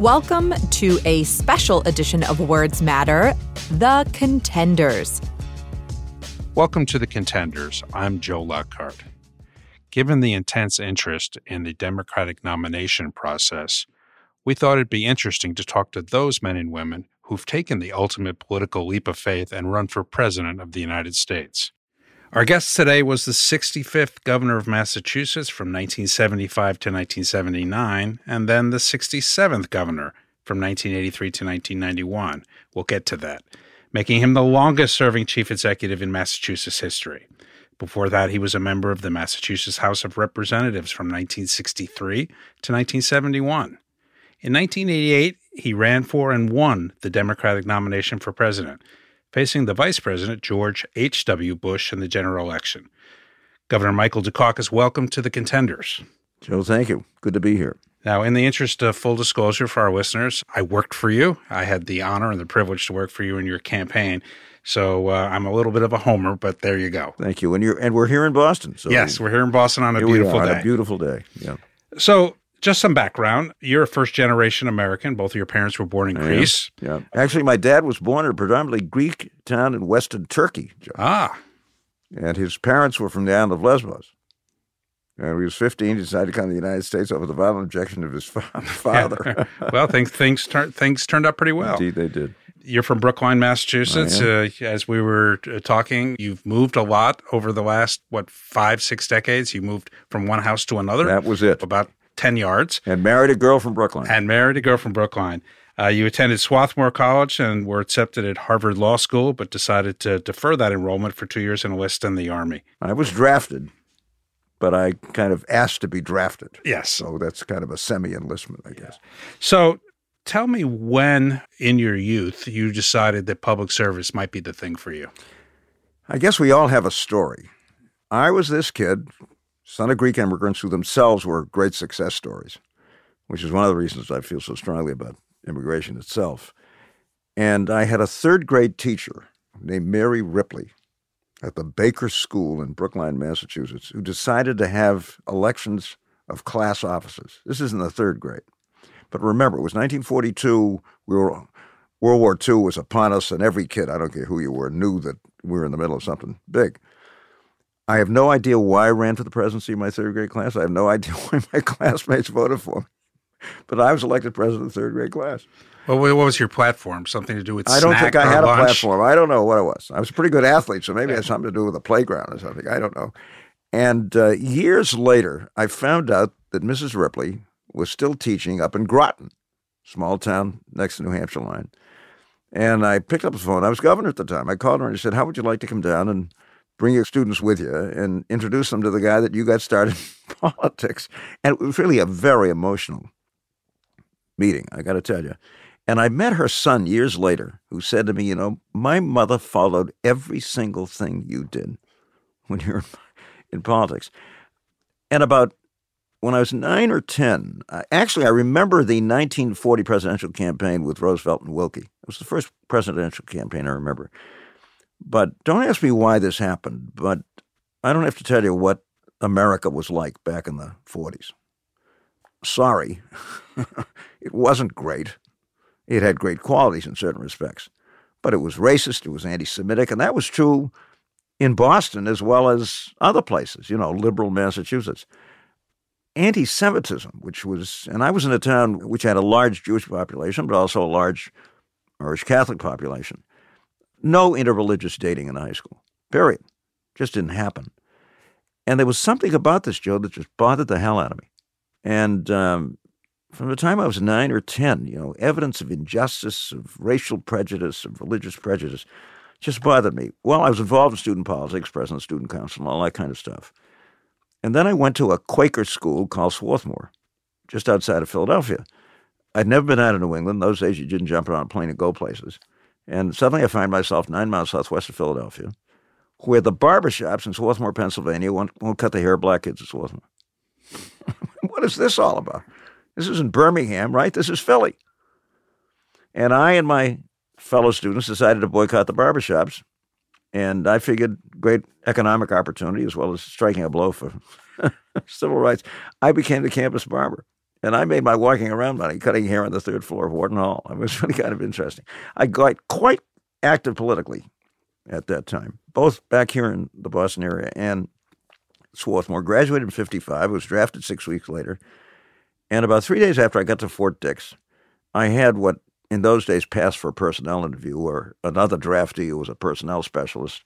Welcome to a special edition of Words Matter The Contenders. Welcome to The Contenders. I'm Joe Lockhart. Given the intense interest in the Democratic nomination process, we thought it'd be interesting to talk to those men and women who've taken the ultimate political leap of faith and run for President of the United States. Our guest today was the 65th governor of Massachusetts from 1975 to 1979, and then the 67th governor from 1983 to 1991. We'll get to that, making him the longest serving chief executive in Massachusetts history. Before that, he was a member of the Massachusetts House of Representatives from 1963 to 1971. In 1988, he ran for and won the Democratic nomination for president facing the Vice President George H.W. Bush in the general election. Governor Michael Dukakis, welcome to the contenders. Joe, thank you. Good to be here. Now, in the interest of full disclosure for our listeners, I worked for you. I had the honor and the privilege to work for you in your campaign. So uh, I'm a little bit of a homer, but there you go. Thank you. And you're and we're here in Boston. So yes, we're here in Boston on a beautiful day. a beautiful day. Yeah. So just some background. You're a first generation American. Both of your parents were born in Greece. Yeah. Actually, my dad was born in a predominantly Greek town in western Turkey. Ah. And his parents were from the island of Lesbos. And when he was 15, he decided to come to the United States over the violent objection of his father. well, things things, tur- things turned out pretty well. Indeed, they did. You're from Brookline, Massachusetts. Uh, as we were uh, talking, you've moved a lot over the last, what, five, six decades? You moved from one house to another? That was it. About 10 yards. And married a girl from Brookline. And married a girl from Brookline. Uh, you attended Swarthmore College and were accepted at Harvard Law School, but decided to defer that enrollment for two years and enlist in the Army. I was drafted, but I kind of asked to be drafted. Yes. So that's kind of a semi enlistment, I guess. So tell me when in your youth you decided that public service might be the thing for you. I guess we all have a story. I was this kid son of Greek immigrants who themselves were great success stories, which is one of the reasons I feel so strongly about immigration itself. And I had a third grade teacher named Mary Ripley at the Baker School in Brookline, Massachusetts, who decided to have elections of class officers. This is in the third grade. But remember, it was 1942. We were, World War II was upon us, and every kid, I don't care who you were, knew that we were in the middle of something big. I have no idea why I ran for the presidency in my third grade class. I have no idea why my classmates voted for me. But I was elected president of the third grade class. Well, what was your platform? Something to do with I don't think I had lunch? a platform. I don't know what it was. I was a pretty good athlete, so maybe it had something to do with the playground or something. I don't know. And uh, years later, I found out that Mrs. Ripley was still teaching up in Groton, small town next to New Hampshire line. And I picked up the phone. I was governor at the time. I called her and I said, How would you like to come down and bring your students with you and introduce them to the guy that you got started in politics. And it was really a very emotional meeting, I got to tell you. And I met her son years later who said to me, You know, my mother followed every single thing you did when you were in politics. And about when I was nine or 10, actually, I remember the 1940 presidential campaign with Roosevelt and Willkie. It was the first presidential campaign I remember. But don't ask me why this happened, but I don't have to tell you what America was like back in the 40s. Sorry, it wasn't great. It had great qualities in certain respects, but it was racist, it was anti Semitic, and that was true in Boston as well as other places, you know, liberal Massachusetts. Anti Semitism, which was, and I was in a town which had a large Jewish population, but also a large Irish Catholic population no interreligious dating in high school. Period. Just didn't happen. And there was something about this, Joe, that just bothered the hell out of me. And um, from the time I was nine or 10, you know, evidence of injustice, of racial prejudice, of religious prejudice just bothered me. Well, I was involved in student politics, president of student council, all that kind of stuff. And then I went to a Quaker school called Swarthmore, just outside of Philadelphia. I'd never been out of New England. Those days, you didn't jump around a plane and go places. And suddenly I find myself nine miles southwest of Philadelphia, where the barbershops in Swarthmore, Pennsylvania won't, won't cut the hair of black kids at Swarthmore. what is this all about? This isn't Birmingham, right? This is Philly. And I and my fellow students decided to boycott the barbershops. And I figured great economic opportunity as well as striking a blow for civil rights. I became the campus barber. And I made my walking around money cutting hair on the third floor of Wharton Hall. It was really kind of interesting. I got quite active politically at that time, both back here in the Boston area and Swarthmore. Graduated in 55, was drafted six weeks later. And about three days after I got to Fort Dix, I had what in those days passed for a personnel interview, or another draftee who was a personnel specialist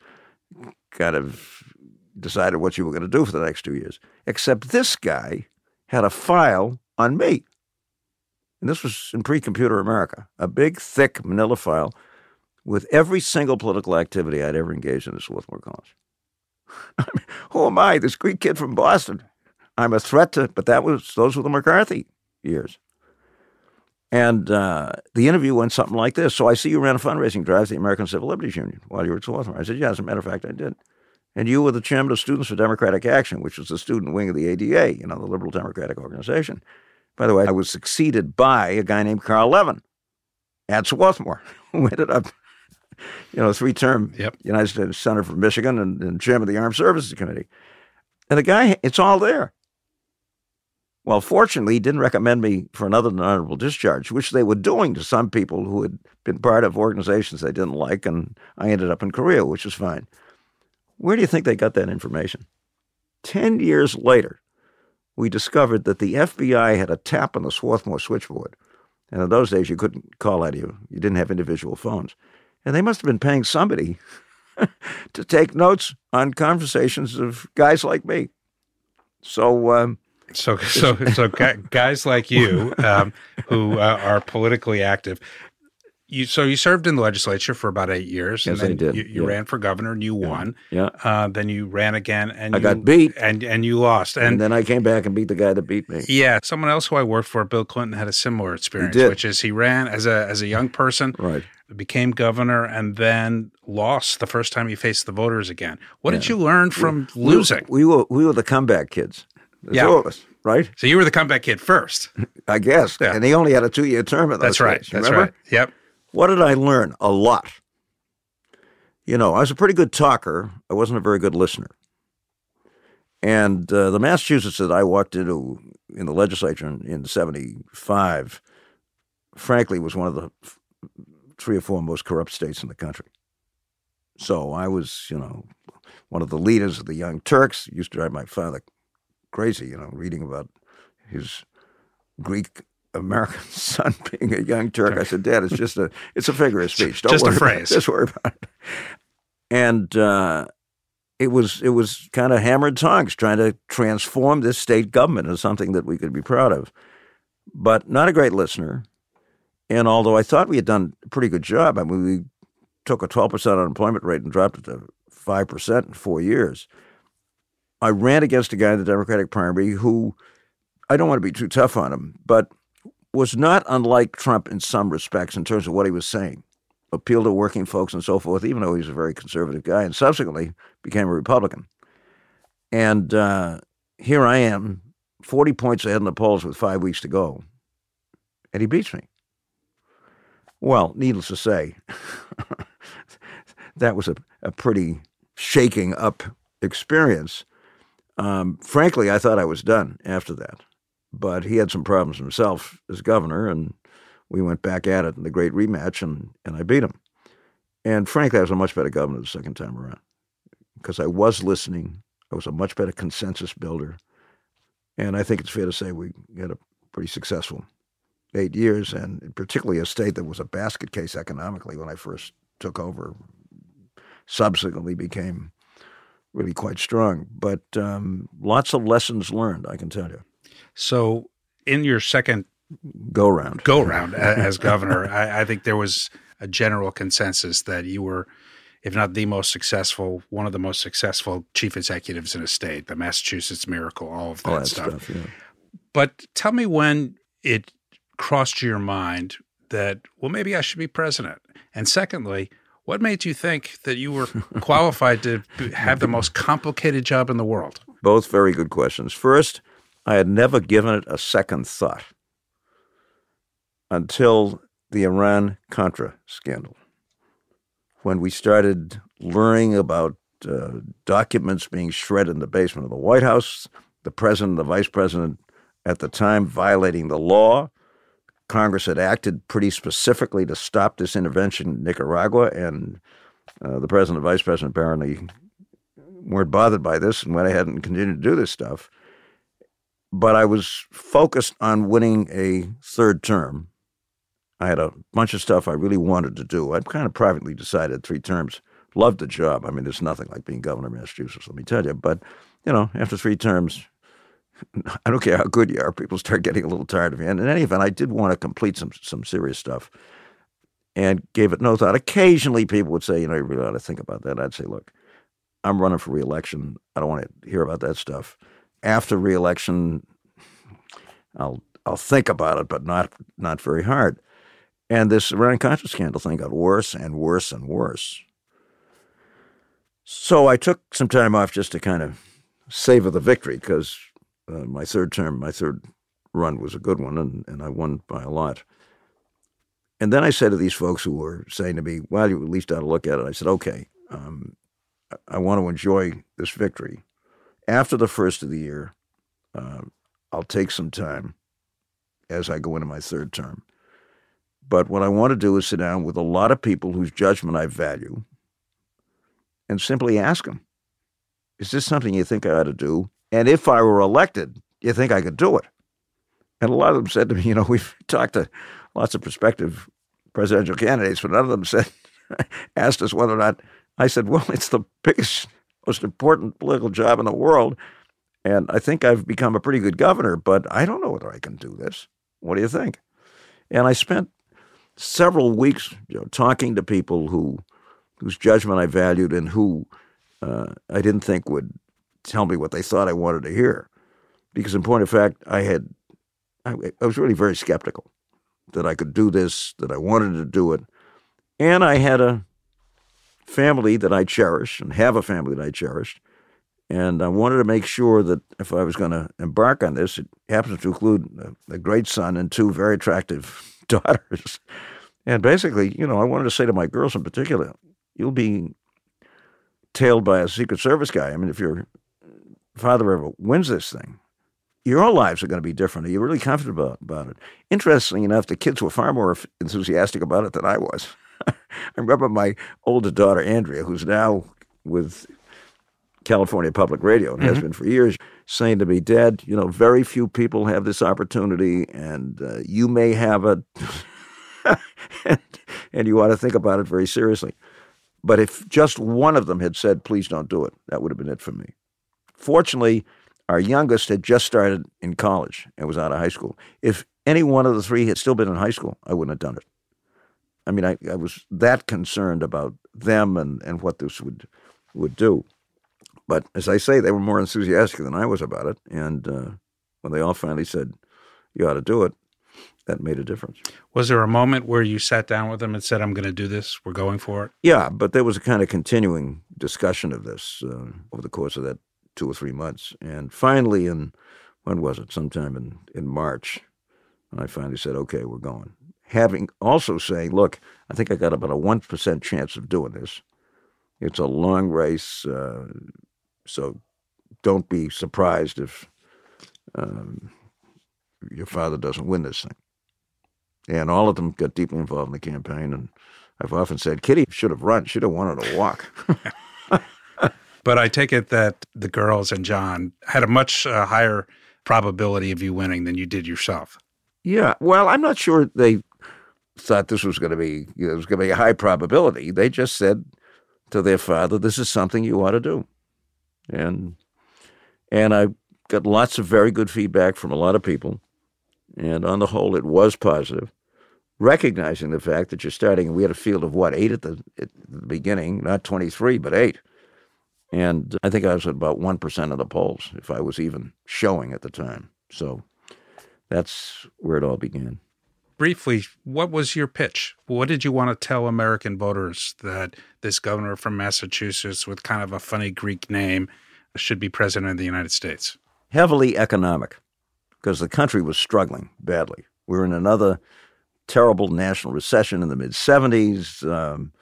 kind of decided what you were going to do for the next two years. Except this guy had a file on me. And this was in pre computer America, a big, thick manila file with every single political activity I'd ever engaged in at Swarthmore College. I mean, who am I, this Greek kid from Boston? I'm a threat to, but that was those were the McCarthy years. And uh, the interview went something like this. So I see you ran a fundraising drive to the American Civil Liberties Union while you were at Swarthmore. I said, yeah, as a matter of fact, I did. And you were the chairman of Students for Democratic Action, which was the student wing of the ADA, you know, the liberal democratic organization. By the way, I was succeeded by a guy named Carl Levin at Swarthmore, who ended up, you know, three term Yep. United States Senator from Michigan and, and chairman of the Armed Services Committee. And the guy, it's all there. Well, fortunately, he didn't recommend me for another honorable discharge, which they were doing to some people who had been part of organizations they didn't like, and I ended up in Korea, which was fine. Where do you think they got that information? Ten years later, we discovered that the FBI had a tap on the Swarthmore switchboard. And in those days, you couldn't call out of you. You didn't have individual phones. And they must have been paying somebody to take notes on conversations of guys like me. So, um, So, so, so, guys like you um, who uh, are politically active, you so you served in the legislature for about eight years, Yes, I and then did. you, you Yeah. ran for governor and you won. yeah. Uh, then you ran again, and I you, got beat. and and you lost. And, And, then I came back and beat the guy that beat me. yeah, someone else who I worked for, Bill Clinton, had a similar experience, which is he ran as a as a young person, Right. became governor, and then lost the first time he faced the voters again. What did you learn from losing? We were we were the comeback kids. Yeah. two of us, right? so you were the comeback kid first. I guess. Yeah. And he only had a two year term those That's right. days. That's remember? right. Yep. What did I learn? A lot. You know, I was a pretty good talker. I wasn't a very good listener. And uh, the Massachusetts that I walked into in the legislature in, in 75, frankly, was one of the f- three or four most corrupt states in the country. So I was, you know, one of the leaders of the Young Turks. Used to drive my father crazy, you know, reading about his Greek American son being a young Turk. I said, Dad, it's just a it's a figure of speech. Don't Just a worry about it. phrase. Just worry about it. And uh, it was it was kind of hammered tongues trying to transform this state government into something that we could be proud of. But not a great listener. And although I thought we had done a pretty good job, I mean, we took a 12% unemployment rate and dropped it to 5% in four years. I ran against a guy in the Democratic primary who I don't want to be too tough on him, but was not unlike Trump in some respects in terms of what he was saying. Appealed to working folks and so forth, even though he was a very conservative guy, and subsequently became a Republican. And uh, here I am, 40 points ahead in the polls with five weeks to go, and he beats me. Well, needless to say, that was a, a pretty shaking up experience. Um, frankly, I thought I was done after that. But he had some problems himself as governor, and we went back at it in the great rematch, and, and I beat him. And frankly, I was a much better governor the second time around because I was listening. I was a much better consensus builder. And I think it's fair to say we had a pretty successful eight years, and particularly a state that was a basket case economically when I first took over, subsequently became really quite strong. But um, lots of lessons learned, I can tell you. So in your second Go round. go round as governor, I, I think there was a general consensus that you were, if not the most successful, one of the most successful chief executives in a state, the Massachusetts miracle, all of that, All that stuff. stuff. Yeah. But tell me when it crossed your mind that, well, maybe I should be president? And secondly, what made you think that you were qualified to have the most complicated job in the world? Both very good questions. First, I had never given it a second thought until the Iran Contra scandal. When we started learning about uh, documents being shredded in the basement of the White House, the president, and the vice president at the time violating the law. Congress had acted pretty specifically to stop this intervention in Nicaragua, and uh, the president and vice president apparently weren't bothered by this and went ahead and continued to do this stuff. But I was focused on winning a third term. I had a bunch of stuff I really wanted to do. I kind of privately decided three terms. Loved the job. I mean, there's nothing like being governor of Massachusetts, let me tell you. But, you know, after three terms, I don't care how good you are, people start getting a little tired of you. And in any event, I did want to complete some some serious stuff and gave it no thought. Occasionally, people would say, you know, you really ought to think about that. I'd say, look, I'm running for reelection. I don't want to hear about that stuff. After reelection, I'll I'll think about it, but not not very hard. And this Iran Contra scandal thing got worse and worse and worse. So I took some time off just to kind of savor the victory because uh, my third term, my third run was a good one, and, and I won by a lot. And then I said to these folks who were saying to me, well, you at least ought to look at it. I said, okay, um, I want to enjoy this victory. After the first of the year, uh, I'll take some time as I go into my third term. But what I want to do is sit down with a lot of people whose judgment I value and simply ask them, is this something you think I ought to do? And if I were elected, you think I could do it? And a lot of them said to me, you know, we've talked to lots of prospective presidential candidates, but none of them said, asked us whether or not. I said, well, it's the biggest, most important political job in the world. And I think I've become a pretty good governor, but I don't know whether I can do this. What do you think? And I spent several weeks you know, talking to people who whose judgment I valued and who uh, I didn't think would tell me what they thought I wanted to hear. Because in point of fact, I had I, I was really very skeptical that I could do this, that I wanted to do it. And I had a family that I cherish and have a family that I cherished. And I wanted to make sure that if I was going to embark on this, it happens to include a, a great son and two very attractive daughters. And basically, you know, I wanted to say to my girls in particular, you'll be tailed by a Secret Service guy. I mean, if your father ever wins this thing, your lives are going to be different. Are you really confident about, about it? Interestingly enough, the kids were far more enthusiastic about it than I was. I remember my older daughter, Andrea, who's now with California Public Radio and mm-hmm. has been for years, saying to me, Dad, you know, very few people have this opportunity, and uh, you may have it, and, and you ought to think about it very seriously. But if just one of them had said, please don't do it, that would have been it for me. Fortunately, our youngest had just started in college and was out of high school. If any one of the three had still been in high school, I wouldn't have done it. I mean, I, I was that concerned about them and, and what this would would do. But as I say, they were more enthusiastic than I was about it. And uh, when they all finally said, you ought to do it, that made a difference. Was there a moment where you sat down with them and said, I'm going to do this? We're going for it? Yeah, but there was a kind of continuing discussion of this uh, over the course of that two or three months. And finally, in when was it? Sometime in, in March, and I finally said, okay, we're going. Having also saying, look, I think I got about a 1% chance of doing this. It's a long race, uh, so don't be surprised if um, your father doesn't win this thing. And all of them got deeply involved in the campaign. And I've often said, Kitty should have run. She'd have wanted to walk. but I take it that the girls and John had a much uh, higher probability of you winning than you did yourself. Yeah. Well, I'm not sure they thought this was going to be, you know, it was going to be a high probability. They just said to their father, this is something you ought to do. And, and I got lots of very good feedback from a lot of people. And on the whole, it was positive, recognizing the fact that you're starting. We had a field of what eight at the, at the beginning, not 23, but eight. And I think I was at about 1% of the polls, if I was even showing at the time. So that's where it all began. Briefly, what was your pitch? What did you want to tell American voters that this governor from Massachusetts with kind of a funny Greek name should be president of the United States? Heavily economic, because the country was struggling badly. We were in another terrible national recession in the mid 70s. Um,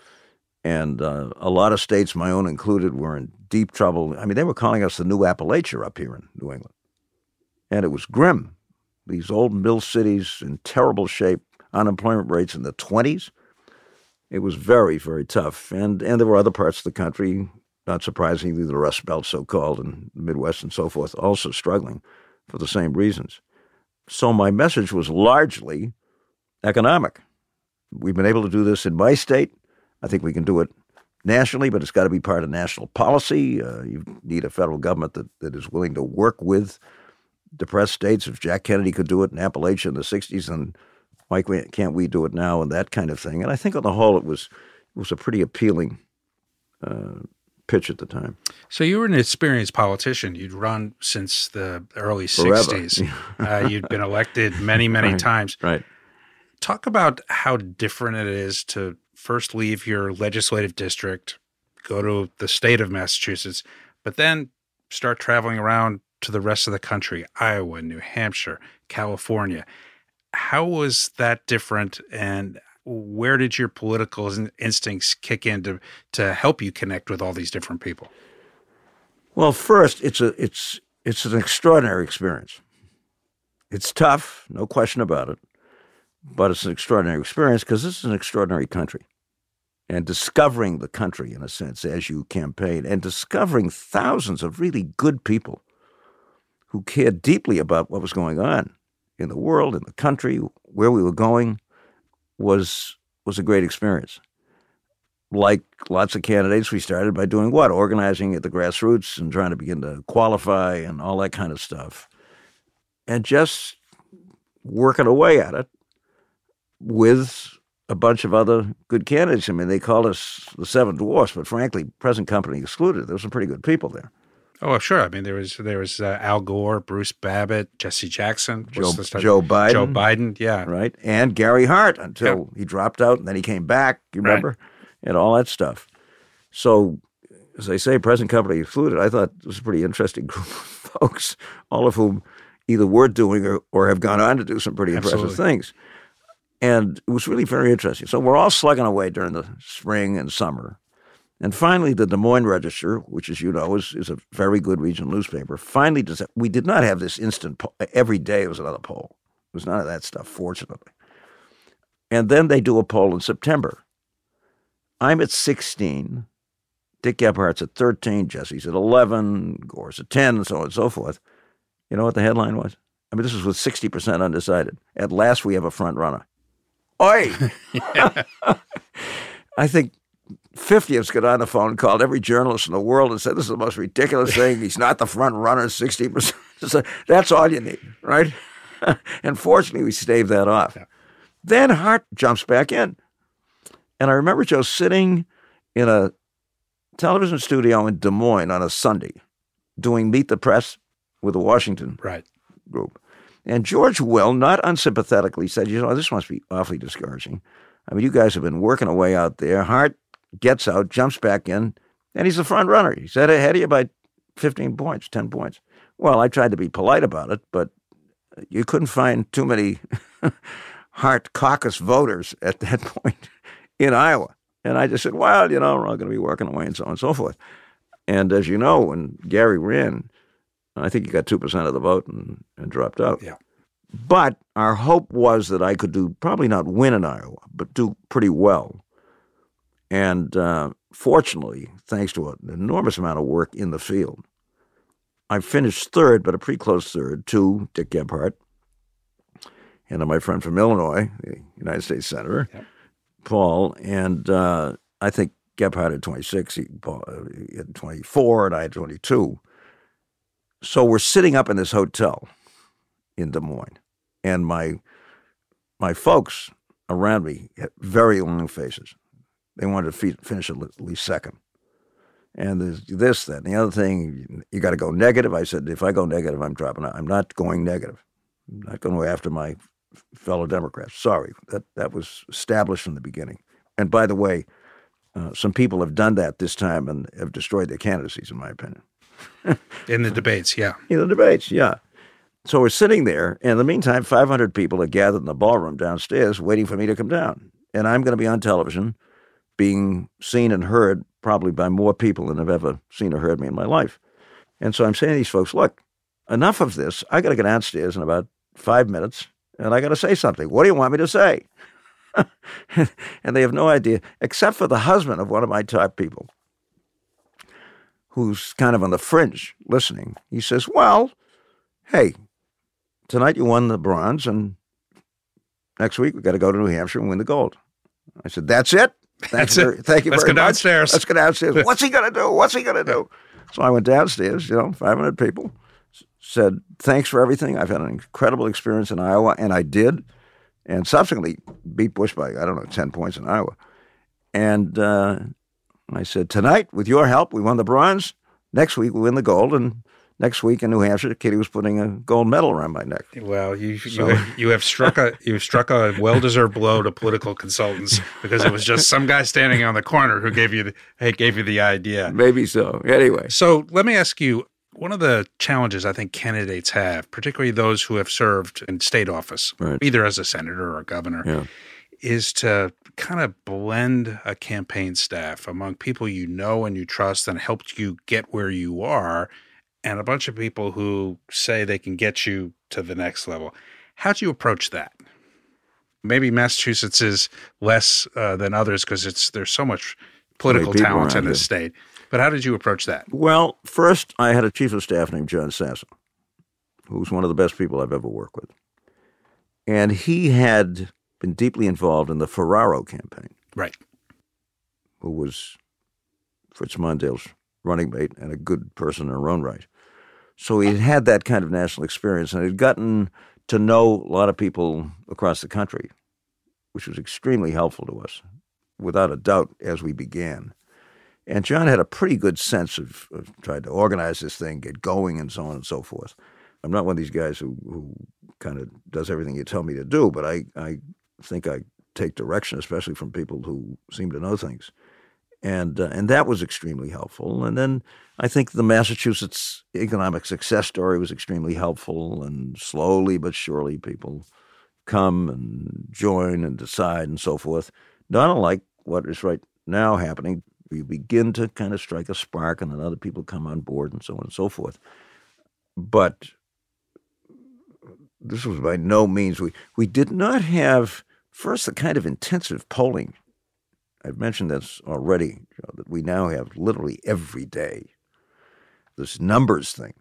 and uh, a lot of states, my own included, were in deep trouble. I mean, they were calling us the new Appalachia up here in New England. And it was grim. These old mill cities in terrible shape, unemployment rates in the 20s. It was very, very tough. And, and there were other parts of the country, not surprisingly, the Rust Belt, so called, and the Midwest and so forth, also struggling for the same reasons. So my message was largely economic. We've been able to do this in my state. I think we can do it nationally, but it's got to be part of national policy. Uh, you need a federal government that, that is willing to work with depressed states. If Jack Kennedy could do it in Appalachia in the 60s, then why can't we do it now and that kind of thing? And I think on the whole, it was, it was a pretty appealing uh, pitch at the time. So you were an experienced politician. You'd run since the early Forever. 60s. uh, you'd been elected many, many right. times. Right. Talk about how different it is to first leave your legislative district, go to the state of Massachusetts, but then start traveling around to the rest of the country Iowa, New Hampshire, California. How was that different? And where did your political instincts kick in to, to help you connect with all these different people? Well, first, it's a it's it's an extraordinary experience. It's tough, no question about it but it's an extraordinary experience because this is an extraordinary country. And discovering the country, in a sense, as you campaign, and discovering thousands of really good people who cared deeply about what was going on in the world, in the country, where we were going, was was a great experience. Like lots of candidates, we started by doing what? Organizing at the grassroots and trying to begin to qualify and all that kind of stuff. And just working away at it with a bunch of other good candidates. I mean, they called us the Seven Dwarfs, but frankly, present company excluded. There were some pretty good people there. Oh, sure. I mean, there was there was uh, Al Gore, Bruce Babbitt, Jesse Jackson, Joe, Joe Biden, Joe Biden, yeah, right, and Gary Hart until yeah. he dropped out, and then he came back. You remember, right. and all that stuff. So, as I say, present company excluded. I thought it was a pretty interesting group of folks, all of whom either were doing or, or have gone on to do some pretty Absolutely. impressive things. And it was really very interesting. So we're all slugging away during the spring and summer. And finally, the Des Moines Register, which, as you know, is, is a very good regional newspaper, finally does We did not have this instant poll. Every day it was another poll. It was none of that stuff, fortunately. And then they do a poll in September. I'm at 16. Dick Gephardt's at 13. Jesse's at 11. Gore's at 10, and so on and so forth. You know what the headline was? I mean, this was with 60% undecided. At last, we have a front runner. Oi! I think 50 of us got on the phone, called every journalist in the world, and said, This is the most ridiculous thing. He's not the front runner, 60%. so that's all you need, right? and fortunately, we staved that off. Yeah. Then Hart jumps back in. And I remember Joe sitting in a television studio in Des Moines on a Sunday doing Meet the Press with the Washington right. group. And George Will, not unsympathetically, said, You know, this must be awfully discouraging. I mean, you guys have been working away out there. Hart gets out, jumps back in, and he's the front runner. He's ahead of you by 15 points, 10 points. Well, I tried to be polite about it, but you couldn't find too many Hart caucus voters at that point in Iowa. And I just said, well, you know, we're all going to be working away and so on and so forth. And as you know, when Gary ran, I think he got 2% of the vote and, and dropped out. Yeah. But our hope was that I could do, probably not win in Iowa, but do pretty well. And uh, fortunately, thanks to an enormous amount of work in the field, I finished third, but a pretty close third to Dick Gephardt and to my friend from Illinois, the United States Senator, yeah. Paul. And uh, I think Gephardt had 26, he, Paul, uh, he had 24, and I had 22. So we're sitting up in this hotel in Des Moines, and my my folks around me had very long faces. They wanted to finish at least second. And there's this, that, and the other thing, you got to go negative. I said, if I go negative, I'm dropping out. I'm not going negative. I'm not going to go after my fellow Democrats. Sorry, that, that was established from the beginning. And by the way, uh, some people have done that this time and have destroyed their candidacies, in my opinion. in the debates, yeah. In the debates, yeah. So we're sitting there, and in the meantime, 500 people are gathered in the ballroom downstairs waiting for me to come down. And I'm going to be on television, being seen and heard probably by more people than have ever seen or heard me in my life. And so I'm saying to these folks, look, enough of this. I got to get downstairs in about five minutes, and I got to say something. What do you want me to say? and they have no idea, except for the husband of one of my top people, who's kind of on the fringe listening. He says, Well, hey, tonight you won the bronze, and next week we got to go to New Hampshire and win the gold. I said, That's it. That's very, it. Thank you very much. Let's go much. downstairs. Let's go downstairs. What's he going to do? What's he going to do? So I went downstairs, you know, 500 people, said, Thanks for everything. I've had an incredible experience in Iowa, and I did. And subsequently beat Bush by, I don't know, 10 points in Iowa. And uh, I said, Tonight, with your help, we won the bronze. Next week, we win the gold. And next week in New Hampshire, Kitty was putting a gold medal around my neck. Well, you you, have, you have struck a you have struck a well deserved blow to political consultants because it was just some guy standing on the corner who gave you the hey, gave you the idea. Maybe so. Anyway, so let me ask you. One of the challenges I think candidates have, particularly those who have served in state office, right. either as a senator or a governor, yeah. is to kind of blend a campaign staff among people you know and you trust and helped you get where you are and a bunch of people who say they can get you to the next level. How do you approach that? Maybe Massachusetts is less uh, than others because it's there's so much political talent in this state. But how did you approach that? Well, first, I had a chief of staff named John Sasso, who's one of the best people I've ever worked with. And he had been deeply involved in the Ferraro campaign. Right. Who was Fritz Mondale's running mate and a good person in her own right. So he had that kind of national experience and had gotten to know a lot of people across the country, which was extremely helpful to us, without a doubt, as we began. And John had a pretty good sense of, of trying to organize this thing, get going, and so on and so forth. I'm not one of these guys who, who kind of does everything you tell me to do, but I, I think I take direction, especially from people who seem to know things. And, uh, and that was extremely helpful. And then I think the Massachusetts economic success story was extremely helpful. And slowly but surely, people come and join and decide and so forth. Not unlike what is right now happening you begin to kind of strike a spark and then other people come on board and so on and so forth. But this was by no means we we did not have first the kind of intensive polling. I've mentioned this already, know, that we now have literally every day. This numbers thing.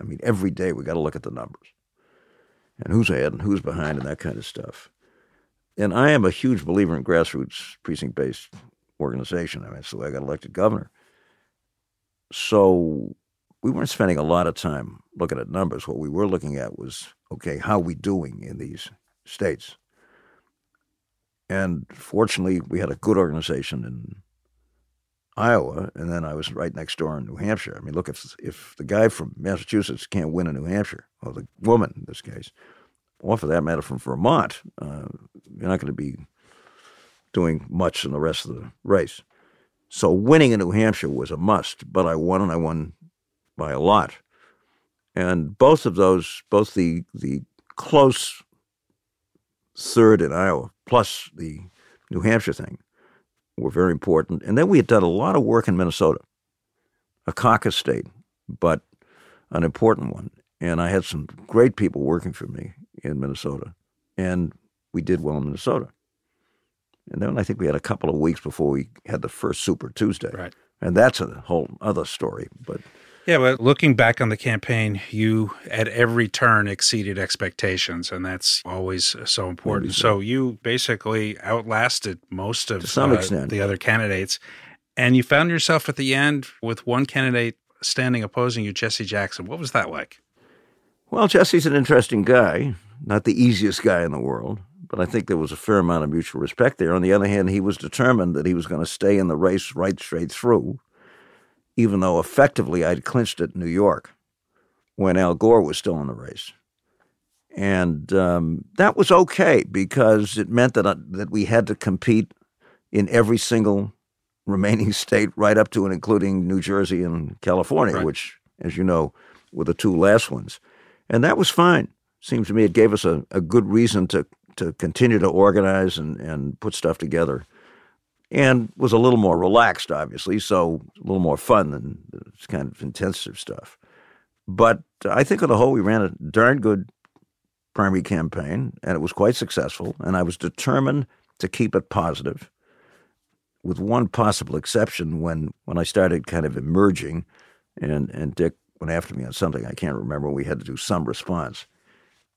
I mean, every day we got to look at the numbers and who's ahead and who's behind and that kind of stuff. And I am a huge believer in grassroots precinct based organization. I mean, it's the way I got elected governor. So we weren't spending a lot of time looking at numbers. What we were looking at was, okay, how are we doing in these states? And fortunately, we had a good organization in Iowa, and then I was right next door in New Hampshire. I mean, look, if if the guy from Massachusetts can't win in New Hampshire, or the woman in this case, or for that matter from Vermont, uh, you're not going to be doing much in the rest of the race. So winning in New Hampshire was a must, but I won and I won by a lot. And both of those, both the the close third in Iowa plus the New Hampshire thing, were very important. And then we had done a lot of work in Minnesota, a caucus state, but an important one. And I had some great people working for me in Minnesota, and we did well in Minnesota. And then I think we had a couple of weeks before we had the first Super Tuesday. Right. And that's a whole other story. But yeah, but looking back on the campaign, you at every turn exceeded expectations, and that's always so important. So. so. you basically outlasted most of some uh, extent. the other candidates, and you found yourself at the end with one candidate standing opposing you, Jesse Jackson. What was that like? Well, Jesse's an interesting guy, not the easiest guy in the world but I think there was a fair amount of mutual respect there. On the other hand, he was determined that he was going to stay in the race right straight through, even though effectively I'd clinched it in New York when Al Gore was still in the race. And um, that was okay because it meant that, uh, that we had to compete in every single remaining state, right up to and including New Jersey and California, right. which, as you know, were the two last ones. And that was fine. Seems to me it gave us a, a good reason to, to continue to organize and, and put stuff together. And was a little more relaxed, obviously, so a little more fun than this kind of intensive stuff. But I think on the whole, we ran a darn good primary campaign, and it was quite successful. And I was determined to keep it positive with one possible exception when, when I started kind of emerging and, and Dick went after me on something I can't remember. We had to do some response.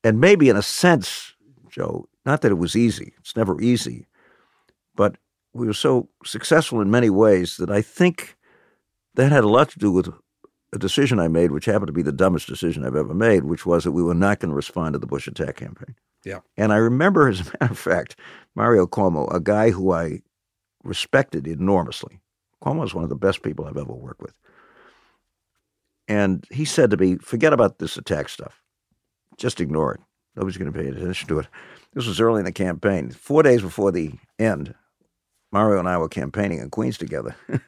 And maybe in a sense, Joe, not that it was easy, it's never easy, but we were so successful in many ways that I think that had a lot to do with a decision I made, which happened to be the dumbest decision I've ever made, which was that we were not going to respond to the Bush attack campaign. Yeah. And I remember, as a matter of fact, Mario Cuomo, a guy who I respected enormously. Cuomo is one of the best people I've ever worked with. And he said to me, forget about this attack stuff. Just ignore it. Nobody's going to pay attention to it. This was early in the campaign. Four days before the end, Mario and I were campaigning in Queens together. and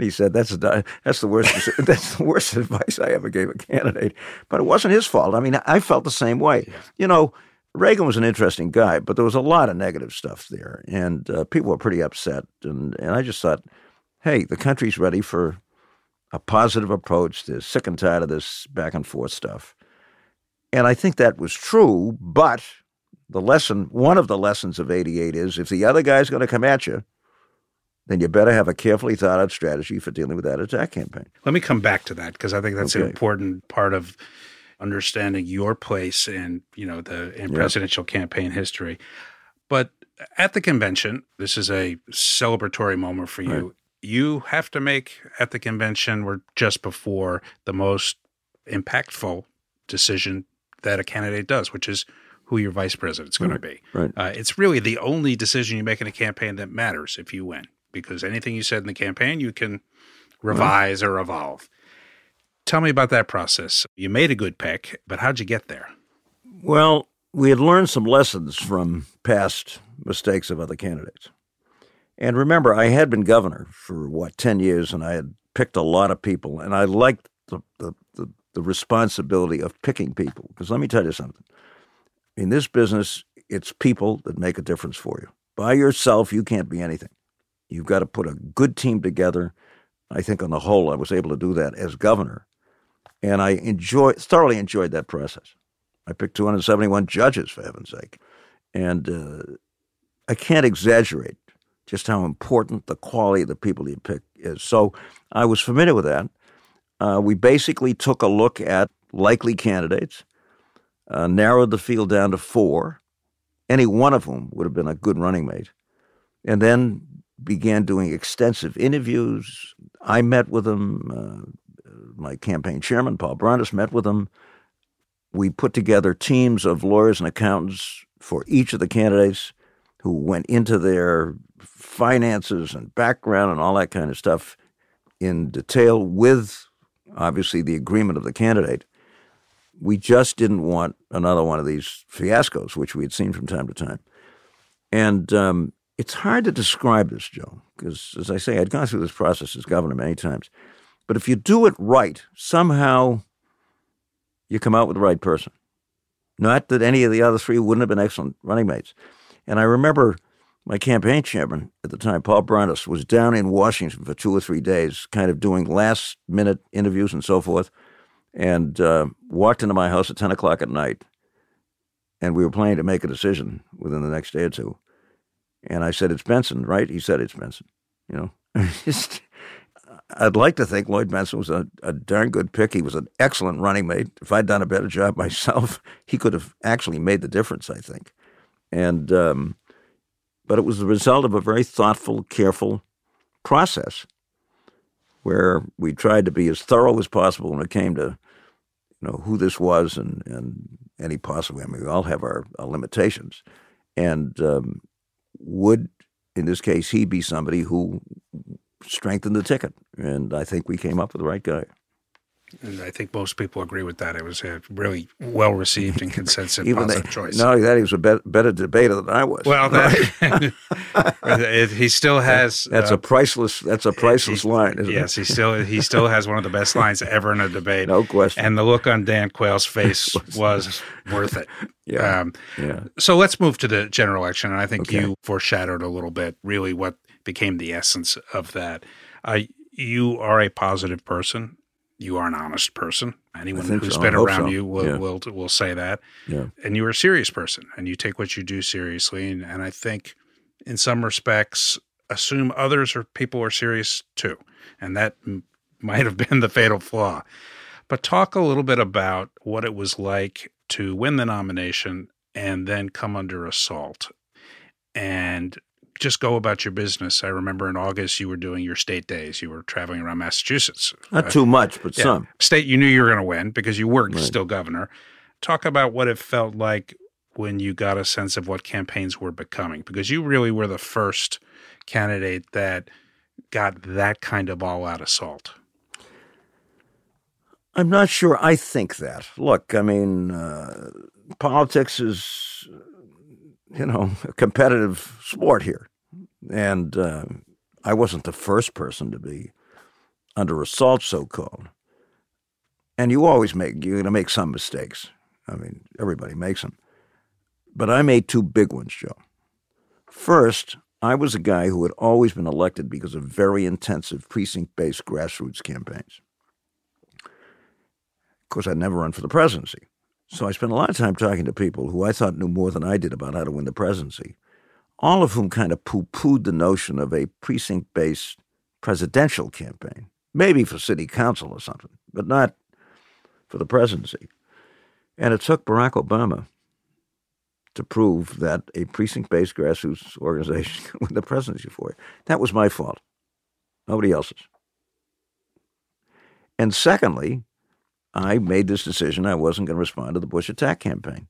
he said, that's, a, that's, the worst, that's the worst advice I ever gave a candidate. But it wasn't his fault. I mean, I felt the same way. You know, Reagan was an interesting guy, but there was a lot of negative stuff there, and uh, people were pretty upset. And, and I just thought, hey, the country's ready for a positive approach. They're sick and tired of this back and forth stuff. And I think that was true, but the lesson, one of the lessons of 88 is if the other guy's going to come at you, then you better have a carefully thought out strategy for dealing with that attack campaign. Let me come back to that because I think that's okay. an important part of understanding your place in you know the in presidential campaign history. But at the convention, this is a celebratory moment for you. Right. You have to make at the convention or just before the most impactful decision that a candidate does, which is who your vice president's going right. to be. Right. Uh, it's really the only decision you make in a campaign that matters if you win, because anything you said in the campaign you can revise or evolve. Tell me about that process. You made a good pick, but how'd you get there? Well, we had learned some lessons from past mistakes of other candidates. And remember, I had been governor for what, 10 years, and I had picked a lot of people, and I liked the, the, the, the responsibility of picking people. Because let me tell you something in this business, it's people that make a difference for you. By yourself, you can't be anything. You've got to put a good team together. I think on the whole, I was able to do that as governor and I enjoy thoroughly enjoyed that process. I picked 271 judges, for heaven's sake, and uh, I can't exaggerate just how important the quality of the people you pick is. So I was familiar with that. Uh, we basically took a look at likely candidates, uh, narrowed the field down to four, any one of whom would have been a good running mate, and then began doing extensive interviews. I met with them. Uh, my campaign chairman, Paul Brountas, met with them. We put together teams of lawyers and accountants for each of the candidates who went into their finances and background and all that kind of stuff in detail with obviously the agreement of the candidate. We just didn't want another one of these fiascos, which we had seen from time to time. And um, it's hard to describe this, Joe, because as I say, I'd gone through this process as governor many times. But if you do it right, somehow you come out with the right person. Not that any of the other three wouldn't have been excellent running mates. And I remember my campaign chairman at the time, Paul Brountas, was down in Washington for two or three days, kind of doing last minute interviews and so forth, and uh, walked into my house at 10 o'clock at night. And we were planning to make a decision within the next day or two. And I said, It's Bentsen, right? He said, It's Bentsen. You know, I'd like to think Lloyd Bentsen was a, a darn good pick. He was an excellent running mate. If I'd done a better job myself, he could have actually made the difference, I think. And um, but it was the result of a very thoughtful, careful process where we tried to be as thorough as possible when it came to you know who this was and and any possible. I mean, we all have our, our limitations, and um, would in this case he be somebody who strengthened the ticket. And I think we came up with the right guy. And I think most people agree with that. It was a really well received and consensus Even positive they, choice. not only that, he was a bet, better debater than I was. well, that, it, he still has. that's uh, a priceless. That's a priceless he- line. Isn't yes, it? he still he still has one of the best lines ever in a debate. No question. And the look on Dan Quayle's face was worth it. Yeah. Um, yeah. so let's move to the general election, and I think Okay. you foreshadowed a little bit, really, what became the essence of that. Uh, you are a positive person. You are an honest person. Anyone who's so. Been around so. you will, Yeah. will will say that. Yeah. And you're a serious person, and you take what you do seriously. And, and I think, in some respects, assume others or people are serious too, and that m- might have been the fatal flaw. But talk a little bit about what it was like to win the nomination and then come under assault and just go about your business. I remember in August you were doing your state days. You were traveling around Massachusetts. Not Uh, too much, but yeah. some. State you knew you were going to win because you were Right. still governor. Talk about what it felt like when you got a sense of what campaigns were becoming because you really were the first candidate that got that kind of all out assault. I'm not sure. I think that. Look, I mean, uh, politics is, you know, a competitive sport here, and uh, I wasn't the first person to be under assault, so called. And you always make you're going to make some mistakes. I mean, everybody makes them, but I made two big ones, Joe. First, I was a guy who had always been elected because of very intensive precinct-based grassroots campaigns. Of course, I'd never run for the presidency. So I spent a lot of time talking to people who I thought knew more than I did about how to win the presidency, all of whom kind of poo pooed the notion of a precinct based presidential campaign, maybe for city council or something, but not for the presidency. And it took Barack Obama to prove that a precinct based grassroots organization could win the presidency for you. That was my fault, nobody else's. And secondly, I made this decision I wasn't going to respond to the Bush attack campaign.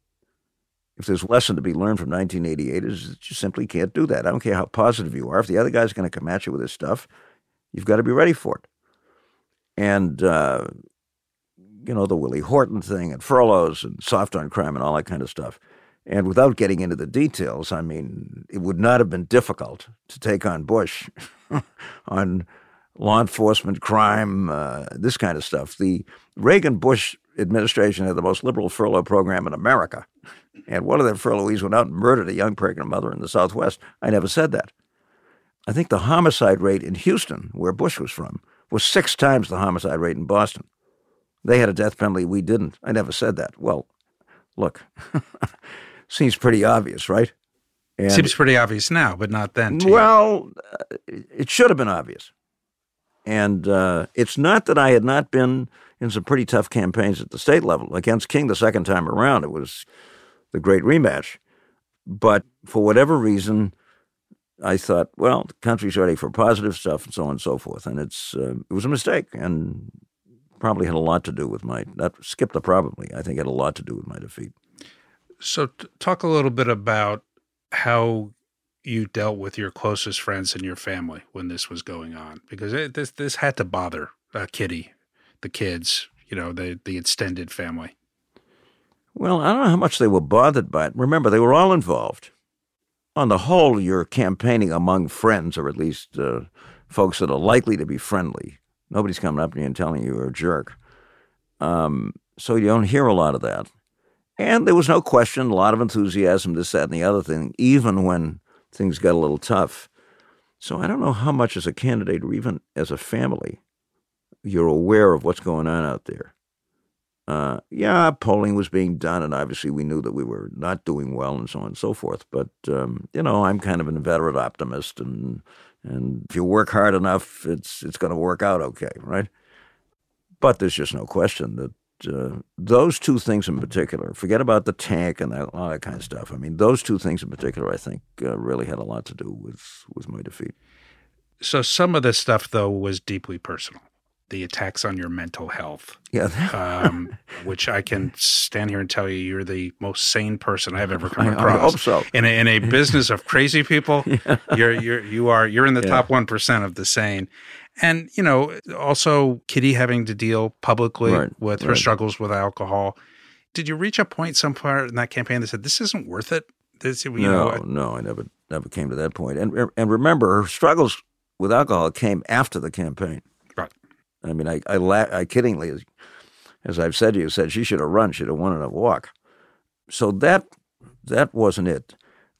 If there's a lesson to be learned from 1988 is that you simply can't do that. I don't care how positive you are. If the other guy's going to come at you with this stuff, you've got to be ready for it. And, uh, you know, the Willie Horton thing and furloughs and soft on crime and all that kind of stuff. And without getting into the details, I mean, it would not have been difficult to take on Bush on law enforcement, crime, uh, this kind of stuff. The Reagan Bush administration had the most liberal furlough program in America. And one of their furloughees went out and murdered a young pregnant mother in the Southwest. I never said that. I think the homicide rate in Houston, where Bush was from, was six times the homicide rate in Boston. They had a death penalty, we didn't. I never said that. Well, look, seems pretty obvious, right? And, Seems pretty obvious now, but not then. to you. well, uh, it should have been obvious. And uh, it's not that I had not been in some pretty tough campaigns at the state level. Against King the second time around, it was the great rematch. But for whatever reason, I thought, well, the country's ready for positive stuff and so on and so forth. And it's uh, it was a mistake and probably had a lot to do with my, that skipped the probably, I think had a lot to do with my defeat. So, t- talk a little bit about how you dealt with your closest friends and your family when this was going on, because it, this this had to bother uh, Kitty, the kids, you know, the the extended family. Well, I don't know how much they were bothered by it. Remember, they were all involved. On the whole, you're campaigning among friends, or at least uh, folks that are likely to be friendly. Nobody's coming up to you and telling you you're a jerk. Um, so you don't hear a lot of that. And there was no question, a lot of enthusiasm, this, that, and the other thing, even when things got a little tough. So I don't know how much as a candidate or even as a family you're aware of what's going on out there. Uh, yeah, polling was being done, and obviously we knew that we were not doing well, and so on and so forth. But um, you know, I'm kind of an inveterate optimist, and and if you work hard enough, it's it's going to work out okay, right? But there's just no question that uh, those two things in particular, forget about the tank and that, all that kind of stuff. I mean, those two things in particular, I think, uh, really had a lot to do with with my defeat. So some of this stuff though was deeply personal. The attacks on your mental health, Yeah, um, which I can stand here and tell you, you're the most sane person I've ever come I, I across. hope so. in a, in a business of crazy people, you're you're you are you're in the Yeah. top one percent of the sane. And, you know, also Kitty having to deal publicly Right, with her struggles with alcohol. Did you reach a point somewhere in that campaign that said, this isn't worth it? This, you no, know, no, I never never came to that point. And and remember, her struggles with alcohol came after the campaign. I mean, I I, la- I kiddingly, as, as I've said to you, said she should have run. She'd have in a walk. So that that wasn't it.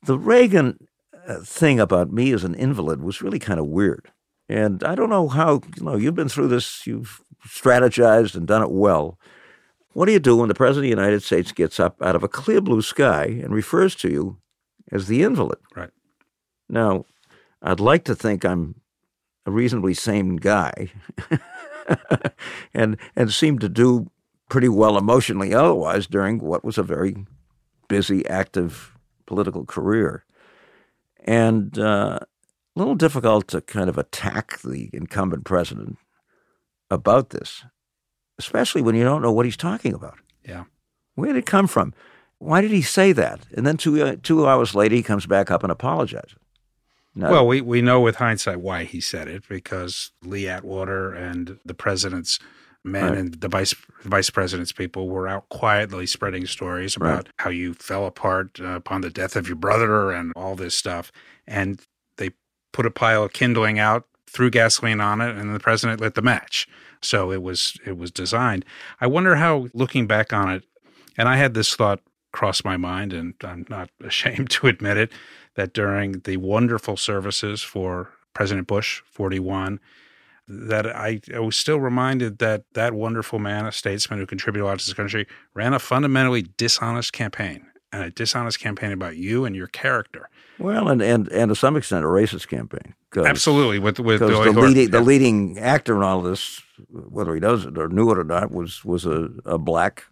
The Reagan uh, thing about me as an invalid was really kind of weird. And I don't know how you know you've been through this. You've strategized and done it well. What do you do when the president of the United States gets up out of a clear blue sky and refers to you as the invalid? Right. Now, I'd like to think I'm a reasonably sane guy and and seem to do pretty well emotionally otherwise during what was a very busy, active political career. And uh, a little difficult to kind of attack the incumbent president about this, especially when you don't know what he's talking about. Yeah. Where did it come from? Why did he say that? And then two uh, two hours later, he comes back up and apologizes. Now, Well, we, we know with hindsight why he said it because Lee Atwater and the president's men Right. and the vice vice president's people were out quietly spreading stories about Right. how you fell apart uh, upon the death of your brother and all this stuff. And they put a pile of kindling out, threw gasoline on it, and the president lit the match. So it was it was designed. I wonder how, looking back on it, and I had this thought cross my mind, and I'm not ashamed to admit it, that during the wonderful services for President Bush, 41, that I, I was still reminded that that wonderful man, a statesman who contributed a lot to this country, ran a fundamentally dishonest campaign and a dishonest campaign about you and your character. well, and, and and to some extent, a racist campaign. Absolutely, with with the Hor- leading the leading actor in all this, whether he does it or knew it or not, was was a, a black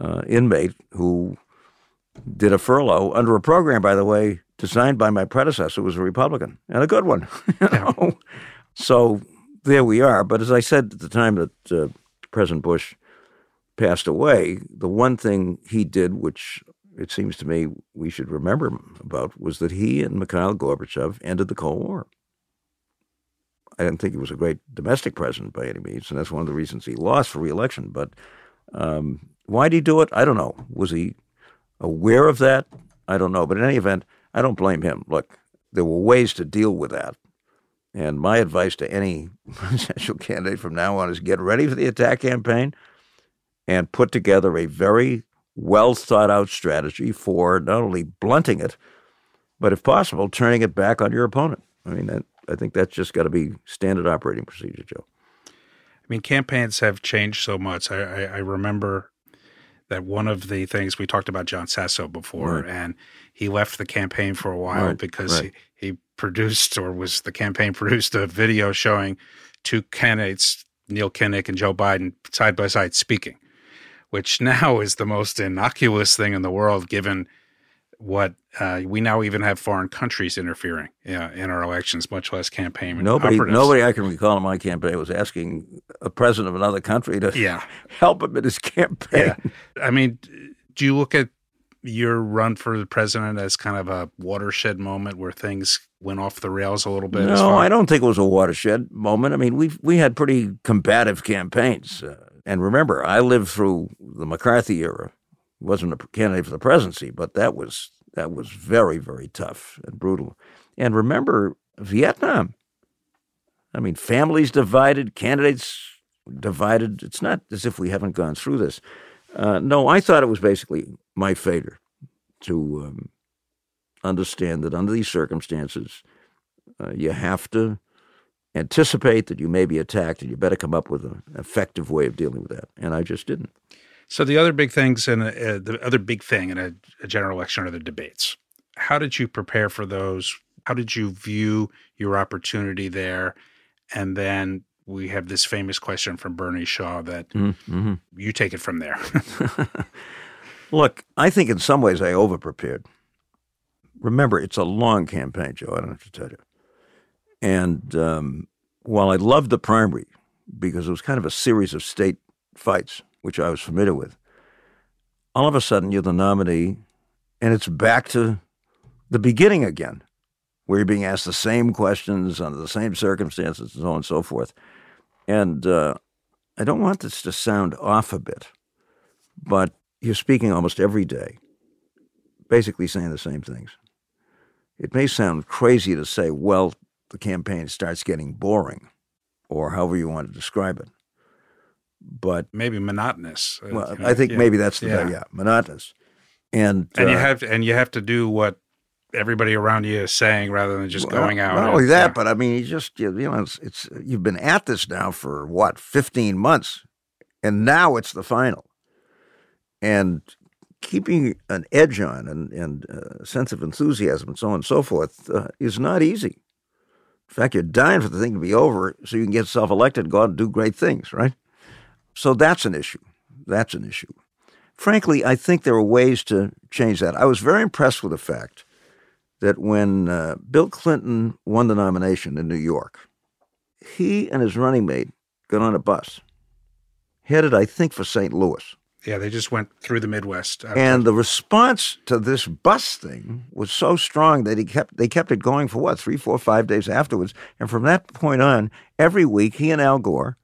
uh, inmate who did a furlough under a program, by the way, designed by my predecessor, who was a Republican and a good one. you know? So there we are. But as I said at the time that uh, President Bush passed away, the one thing he did, which it seems to me we should remember about, was that he and Mikhail Gorbachev ended the Cold War. I didn't think he was a great domestic president by any means, and that's one of the reasons he lost for reelection. But um, why did he do it? I don't know. Was he aware of that? I don't know. But in any event, I don't blame him. Look, there were ways to deal with that. And my advice to any presidential candidate from now on is get ready for the attack campaign and put together a very well thought out strategy for not only blunting it, but if possible, turning it back on your opponent. I mean, that, I think that's just got to be standard operating procedure, Joe. I mean, campaigns have changed so much. I, I, I remember that one of the things we talked about John Sasso before, Right. and he left the campaign for a while Right, because right. he, he produced or was the campaign produced a video showing two candidates, Neil Kinnock and Joe Biden, side by side speaking, which now is the most innocuous thing in the world, given what uh, we now even have foreign countries interfering uh, in our elections, much less campaign Nobody, operatives. nobody I can recall in my campaign was asking a president of another country to Yeah. help him in his campaign. Yeah. I mean, do you look at your run for the president as kind of a watershed moment where things went off the rails a little bit? as No, I don't think it was a watershed moment. I mean, we we had pretty combative campaigns, uh, and remember, I lived through the McCarthy era. wasn't a candidate for the presidency, but that was that was very very tough and brutal. And remember Vietnam. I mean, families divided, candidates divided. It's not as if we haven't gone through this. Uh, no, I thought it was basically my failure to um, understand that under these circumstances, uh, you have to anticipate that you may be attacked, and you better come up with an effective way of dealing with that. And I just didn't. So the other big things and uh, the other big thing in a, a general election are the debates. How did you prepare for those? How did you view your opportunity there? And then we have this famous question from Bernie Shaw that Mm-hmm. you take it from there. Look, I think in some ways I overprepared. Remember, it's a long campaign, Joe. I don't have to tell you. And um, while I loved the primary because it was kind of a series of state fights, which I was familiar with, all of a sudden you're the nominee, and it's back to the beginning again. where you're being asked the same questions under the same circumstances and so on and so forth. And uh, I don't want this to sound off a bit, but you're speaking almost every day, basically saying the same things. It may sound crazy to say, well, the campaign starts getting boring, or however you want to describe it. But maybe monotonous. Uh, well, you know, I think yeah. maybe that's the yeah. yeah, monotonous. And and uh, you have to, and you have to do what everybody around you is saying rather than just well, going out. Not only that, yeah. but I mean, you just you, know, it's, it's you've been at this now for what fifteen months, and now it's the final, and keeping an edge on and and uh, sense of enthusiasm and so on and so forth uh, is not easy. In fact, you're dying for the thing to be over so you can get self elected, go out and do great things, right? So that's an issue. That's an issue. Frankly, I think there are ways to change that. I was very impressed with the fact that when uh, Bill Clinton won the nomination in New York, he and his running mate got on a bus, headed, I think, for St. Louis. Yeah, they just went through the Midwest. And the response to this bus thing was so strong that he kept they kept it going for what three, four, five days afterwards. And from that point on, every week he and Al Gore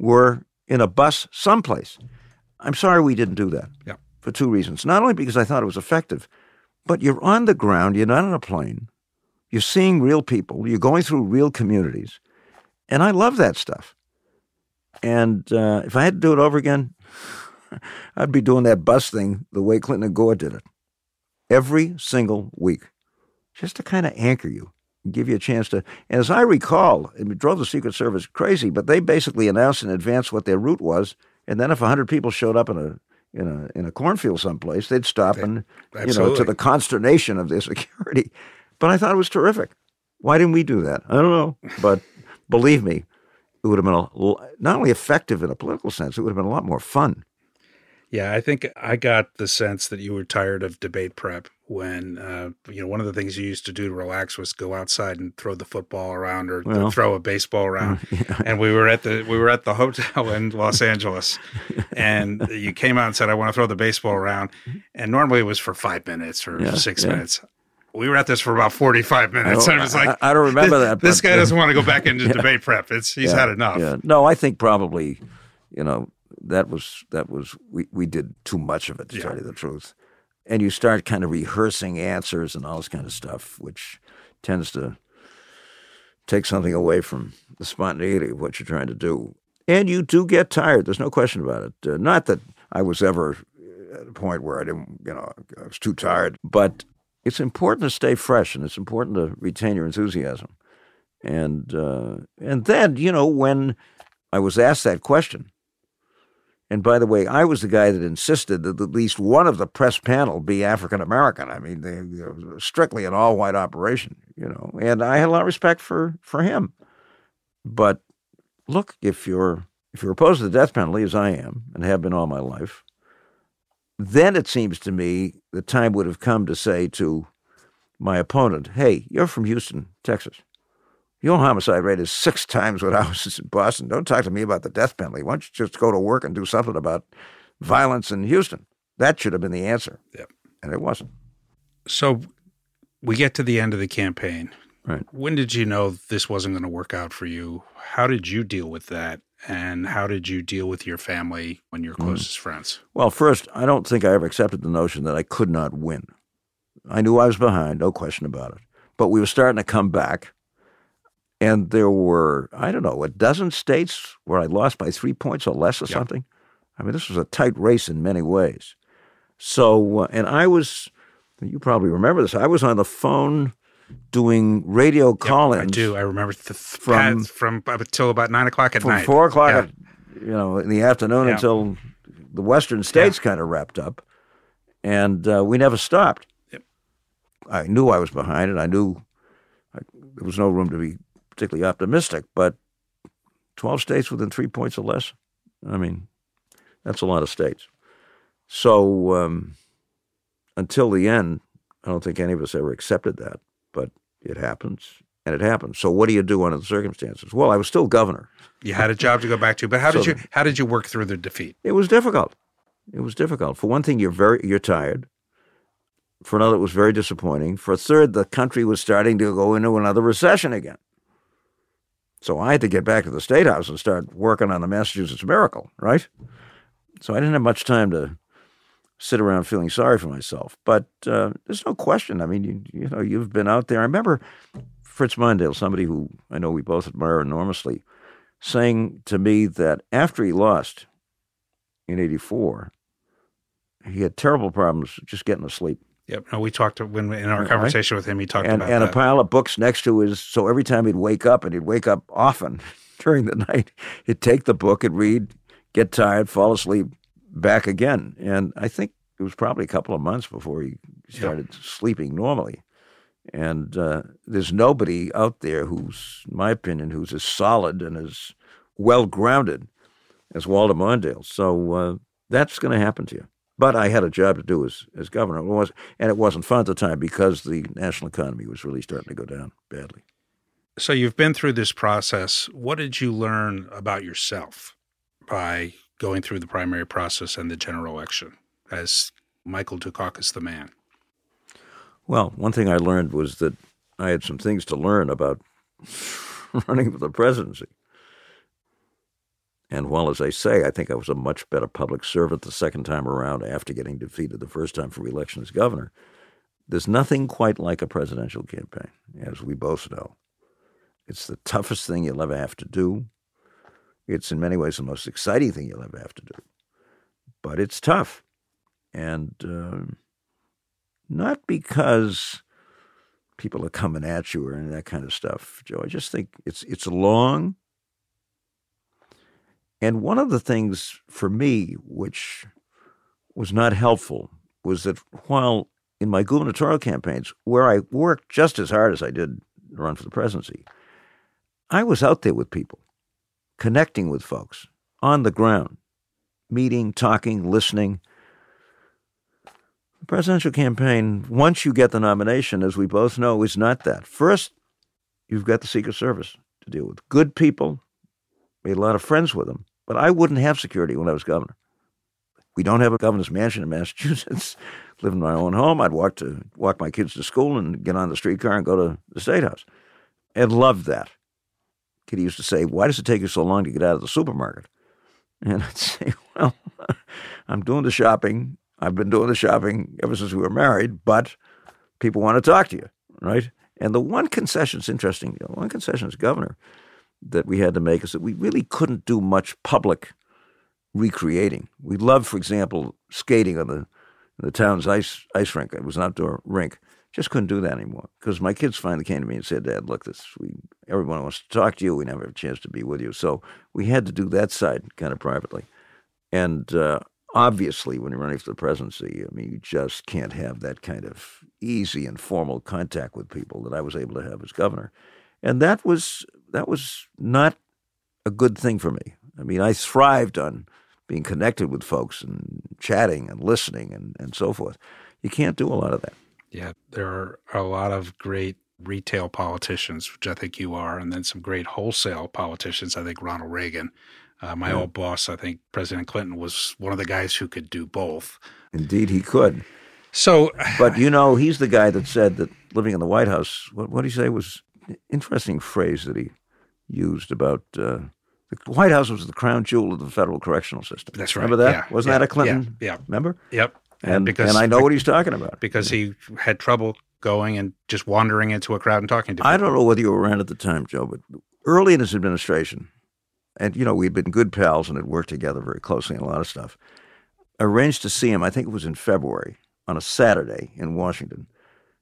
were in a bus someplace. I'm sorry we didn't do that. Yeah. For two reasons. Not only because I thought it was effective, but you're on the ground, you're not on a plane, you're seeing real people, you're going through real communities. And I love that stuff. And uh, if I had to do it over again, I'd be doing that bus thing the way Clinton and Gore did it every single week, just to kind of anchor you and give you a chance to. And as I recall, it drove the Secret Service crazy, but they basically announced in advance what their route was. And then if 100 people showed up in a in a in a cornfield someplace, they'd stop and you know to the consternation of their security. But I thought it was terrific. Why didn't we do that? I don't know, but believe me, it would have been a, not only effective in a political sense, it would have been a lot more fun. Yeah, I think I got the sense that you were tired of debate prep when uh, you know one of the things you used to do to relax was go outside and throw the football around or well, throw a baseball around. Yeah. And we were at the we were at the hotel in Los Angeles, and you came out and said, "I want to throw the baseball around," and normally it was for five minutes or yeah, six yeah. minutes. We were at this for about forty-five minutes, I and it was like, I, I don't remember this, that. This guy doesn't want to go back into debate prep. It's he's had enough. Yeah. No, I think probably, you know, that was that was we, we did too much of it to yeah. tell you the truth. And you start kind of rehearsing answers and all this kind of stuff, which tends to take something away from the spontaneity of what you're trying to do. And you do get tired. There's no question about it. Uh, not that I was ever at a point where I didn't, you know, I was too tired, but it's important to stay fresh and it's important to retain your enthusiasm. And uh, and then, you know, when I was asked that question, and by the way, I was the guy that insisted that at least one of the press panel be African American. I mean, they, they strictly an all white operation, you know. And I had a lot of respect for for him. But look, if you're if you're opposed to the death penalty, as I am and have been all my life, then it seems to me the time would have come to say to my opponent, "Hey, you're from Houston, Texas. Your homicide rate is six times what ours in Boston. Don't talk to me about the death penalty. Why don't you just go to work and do something about violence in Houston? That should have been the answer. Yep. And it wasn't. So we get to the end of the campaign. Right. When did you know this wasn't going to work out for you? How did you deal with that? And how did you deal with your family and your mm-hmm. closest mm. friends? Well, first, I don't think I ever accepted the notion that I could not win. I knew I was behind, no question about it. But we were starting to come back. And there were, I don't know, a dozen states where I lost by three points or less or yep. something. I mean, this was a tight race in many ways. So, uh, and I was, you probably remember this, I was on the phone doing radio call. Yep, I do. I remember the, from, from until about nine o'clock at from night. four o'clock, yeah. at, you know, in the afternoon yeah. until the western states yeah. kind of wrapped up. And uh, we never stopped. Yep. I knew I was behind, and I knew I, there was no room to be particularly optimistic, but 12 states within three points or less, I mean, that's a lot of states. So um, until the end, I don't think any of us ever accepted that, but it happens and it happens. So what do you do under the circumstances? Well, I was still governor. You had a job to go back to, but how did you how did you work through the defeat? It was difficult. It was difficult. For one thing, you're very you're tired. For another, it was very disappointing. For a third, the country was starting to go into another recession again. So I had to get back to the State House and start working on the Massachusetts Miracle, right? So I didn't have much time to sit around feeling sorry for myself. But uh, there's no question. I mean, you, you know, you've been out there. I remember Fritz Mondale, somebody who I know we both admire enormously, saying to me that after he lost in 84, he had terrible problems just getting to sleep. Yep. No, we talked to, when in our conversation right. with him. He talked and, about and that. a pile of books next to his. So every time he'd wake up, and he'd wake up often during the night, he'd take the book and read, get tired, fall asleep, back again. And I think it was probably a couple of months before he started yep. sleeping normally. And uh, there's nobody out there who's, in my opinion, who's as solid and as well grounded as Walter Mondale. So uh, that's going to happen to you. But I had a job to do as, as governor. It was, and it wasn't fun at the time because the national economy was really starting to go down badly. So you've been through this process. What did you learn about yourself by going through the primary process and the general election as Michael Dukakis the man? Well, one thing I learned was that I had some things to learn about running for the presidency. And while, as I say, I think I was a much better public servant the second time around after getting defeated the first time for reelection as governor, there's nothing quite like a presidential campaign, as we both know. It's the toughest thing you'll ever have to do. It's in many ways the most exciting thing you'll ever have to do. But it's tough. And uh, not because people are coming at you or any of that kind of stuff, Joe. I just think it's it's long and one of the things for me, which was not helpful, was that while in my gubernatorial campaigns, where I worked just as hard as I did run for the presidency, I was out there with people, connecting with folks on the ground, meeting, talking, listening. The presidential campaign, once you get the nomination, as we both know, is not that. First, you've got the Secret Service to deal with. Good people, made a lot of friends with them. But I wouldn't have security when I was governor. We don't have a governor's mansion in Massachusetts. Live in my own home. I'd walk to walk my kids to school and get on the streetcar and go to the state house. And loved that. Kid used to say, "Why does it take you so long to get out of the supermarket?" And I'd say, "Well, I'm doing the shopping. I've been doing the shopping ever since we were married, but people want to talk to you, right?" And the one concession is interesting. Know, one concession as governor that we had to make is that we really couldn't do much public recreating. We loved, for example, skating on the the town's ice ice rink. It was an outdoor rink. Just couldn't do that anymore because my kids finally came to me and said, "Dad, look, this we everyone wants to talk to you. We never have a chance to be with you." So we had to do that side kind of privately, and uh, obviously, when you're running for the presidency, I mean, you just can't have that kind of easy and formal contact with people that I was able to have as governor and that was that was not a good thing for me. I mean, I thrived on being connected with folks and chatting and listening and, and so forth. You can't do a lot of that. Yeah, there are a lot of great retail politicians, which I think you are, and then some great wholesale politicians. I think Ronald Reagan, uh, my yeah. old boss, I think President Clinton was one of the guys who could do both. Indeed, he could. So, but you know, he's the guy that said that living in the White House. What, what did he say was interesting phrase that he used about uh, the White House was the crown jewel of the federal correctional system. That's right. Remember that? Yeah, Wasn't yeah, that a Clinton? Yeah. yeah. Remember? Yep. And, because, and I know what he's talking about. Because he had trouble going and just wandering into a crowd and talking to people. I don't know whether you were around at the time, Joe, but early in his administration, and you know, we'd been good pals and had worked together very closely on a lot of stuff. Arranged to see him, I think it was in February, on a Saturday in Washington,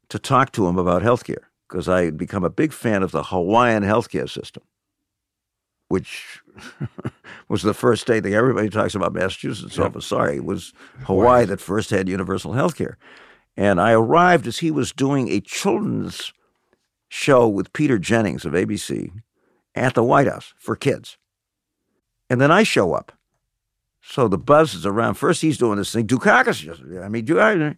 to talk to him about health care because I had become a big fan of the Hawaiian healthcare system, which was the first state that everybody talks about Massachusetts. So yep. sorry, it was Hawaii that first had universal health care. And I arrived as he was doing a children's show with Peter Jennings of ABC at the White House for kids. And then I show up. So the buzz is around. First, he's doing this thing. Dukakis, I mean, Dukakis.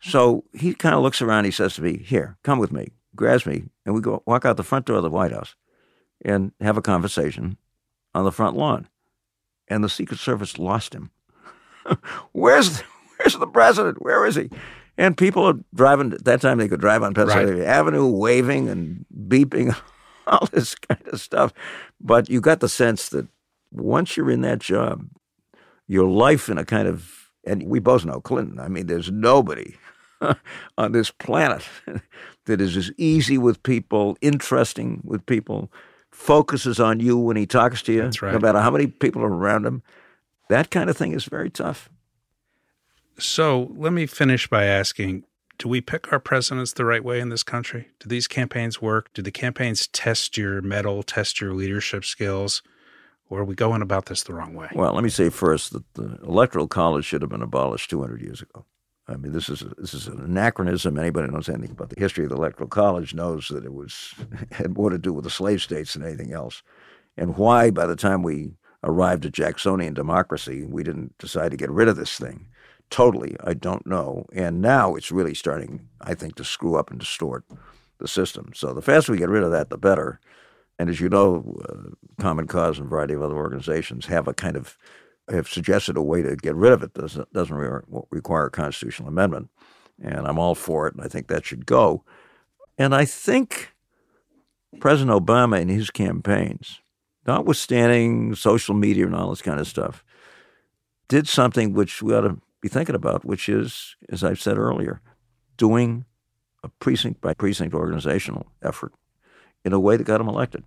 So he kind of looks around. He says to me, Here, come with me grabs me, and we go walk out the front door of the White House and have a conversation on the front lawn. And the Secret Service lost him. where's where's the president? Where is he? And people are driving, at that time they could drive on Pennsylvania right. Avenue, waving and beeping, all this kind of stuff. But you got the sense that once you're in that job, your life in a kind of, and we both know Clinton, I mean, there's nobody on this planet that is as easy with people, interesting with people, focuses on you when he talks to you, right. no matter how many people are around him. That kind of thing is very tough. So let me finish by asking Do we pick our presidents the right way in this country? Do these campaigns work? Do the campaigns test your mettle, test your leadership skills? Or are we going about this the wrong way? Well, let me say first that the Electoral College should have been abolished 200 years ago. I mean, this is this is an anachronism. Anybody knows anything about the history of the Electoral College knows that it was had more to do with the slave states than anything else, and why by the time we arrived at Jacksonian democracy, we didn't decide to get rid of this thing totally. I don't know, and now it's really starting, I think, to screw up and distort the system. So the faster we get rid of that, the better. And as you know, uh, Common Cause and a variety of other organizations have a kind of have suggested a way to get rid of it doesn't doesn't require a constitutional amendment, and I'm all for it, and I think that should go. And I think President Obama in his campaigns, notwithstanding social media and all this kind of stuff, did something which we ought to be thinking about, which is, as I've said earlier, doing a precinct by precinct organizational effort in a way that got him elected.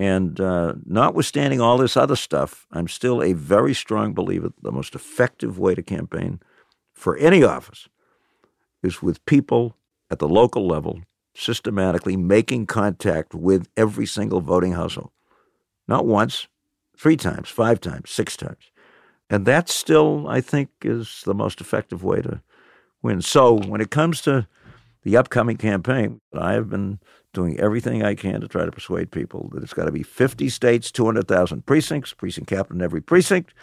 And uh, notwithstanding all this other stuff, I'm still a very strong believer that the most effective way to campaign for any office is with people at the local level systematically making contact with every single voting household. Not once, three times, five times, six times. And that still, I think, is the most effective way to win. So when it comes to the upcoming campaign, I have been doing everything I can to try to persuade people that it's got to be 50 states, 200,000 precincts, precinct captain in every precinct,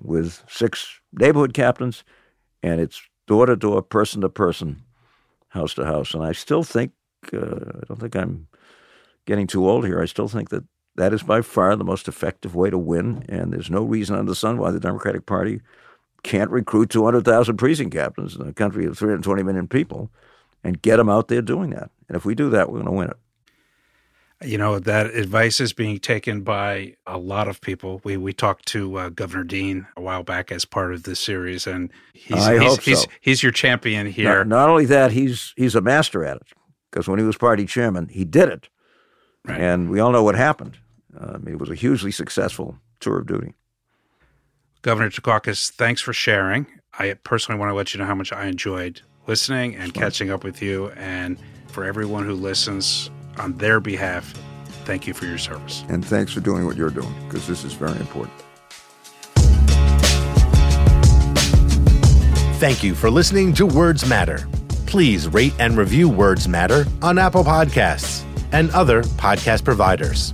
with six neighborhood captains, and it's door to door, person to person, house to house. And I still think, uh, I don't think I'm getting too old here. I still think that that is by far the most effective way to win, and there's no reason under the sun why the Democratic Party can't recruit 200,000 precinct captains in a country of 320 million people and get them out there doing that. And if we do that, we're going to win it. You know that advice is being taken by a lot of people. We we talked to uh, Governor Dean a while back as part of this series, and he's I he's, hope so. he's, he's your champion here. Not, not, only that, he's he's a master at it because when he was party chairman, he did it, right. and we all know what happened. Um, it was a hugely successful tour of duty. Governor Dukakis, thanks for sharing. I personally want to let you know how much I enjoyed listening and catching up with you. And for everyone who listens on their behalf, thank you for your service. And thanks for doing what you're doing because this is very important. Thank you for listening to Words Matter. Please rate and review Words Matter on Apple Podcasts and other podcast providers.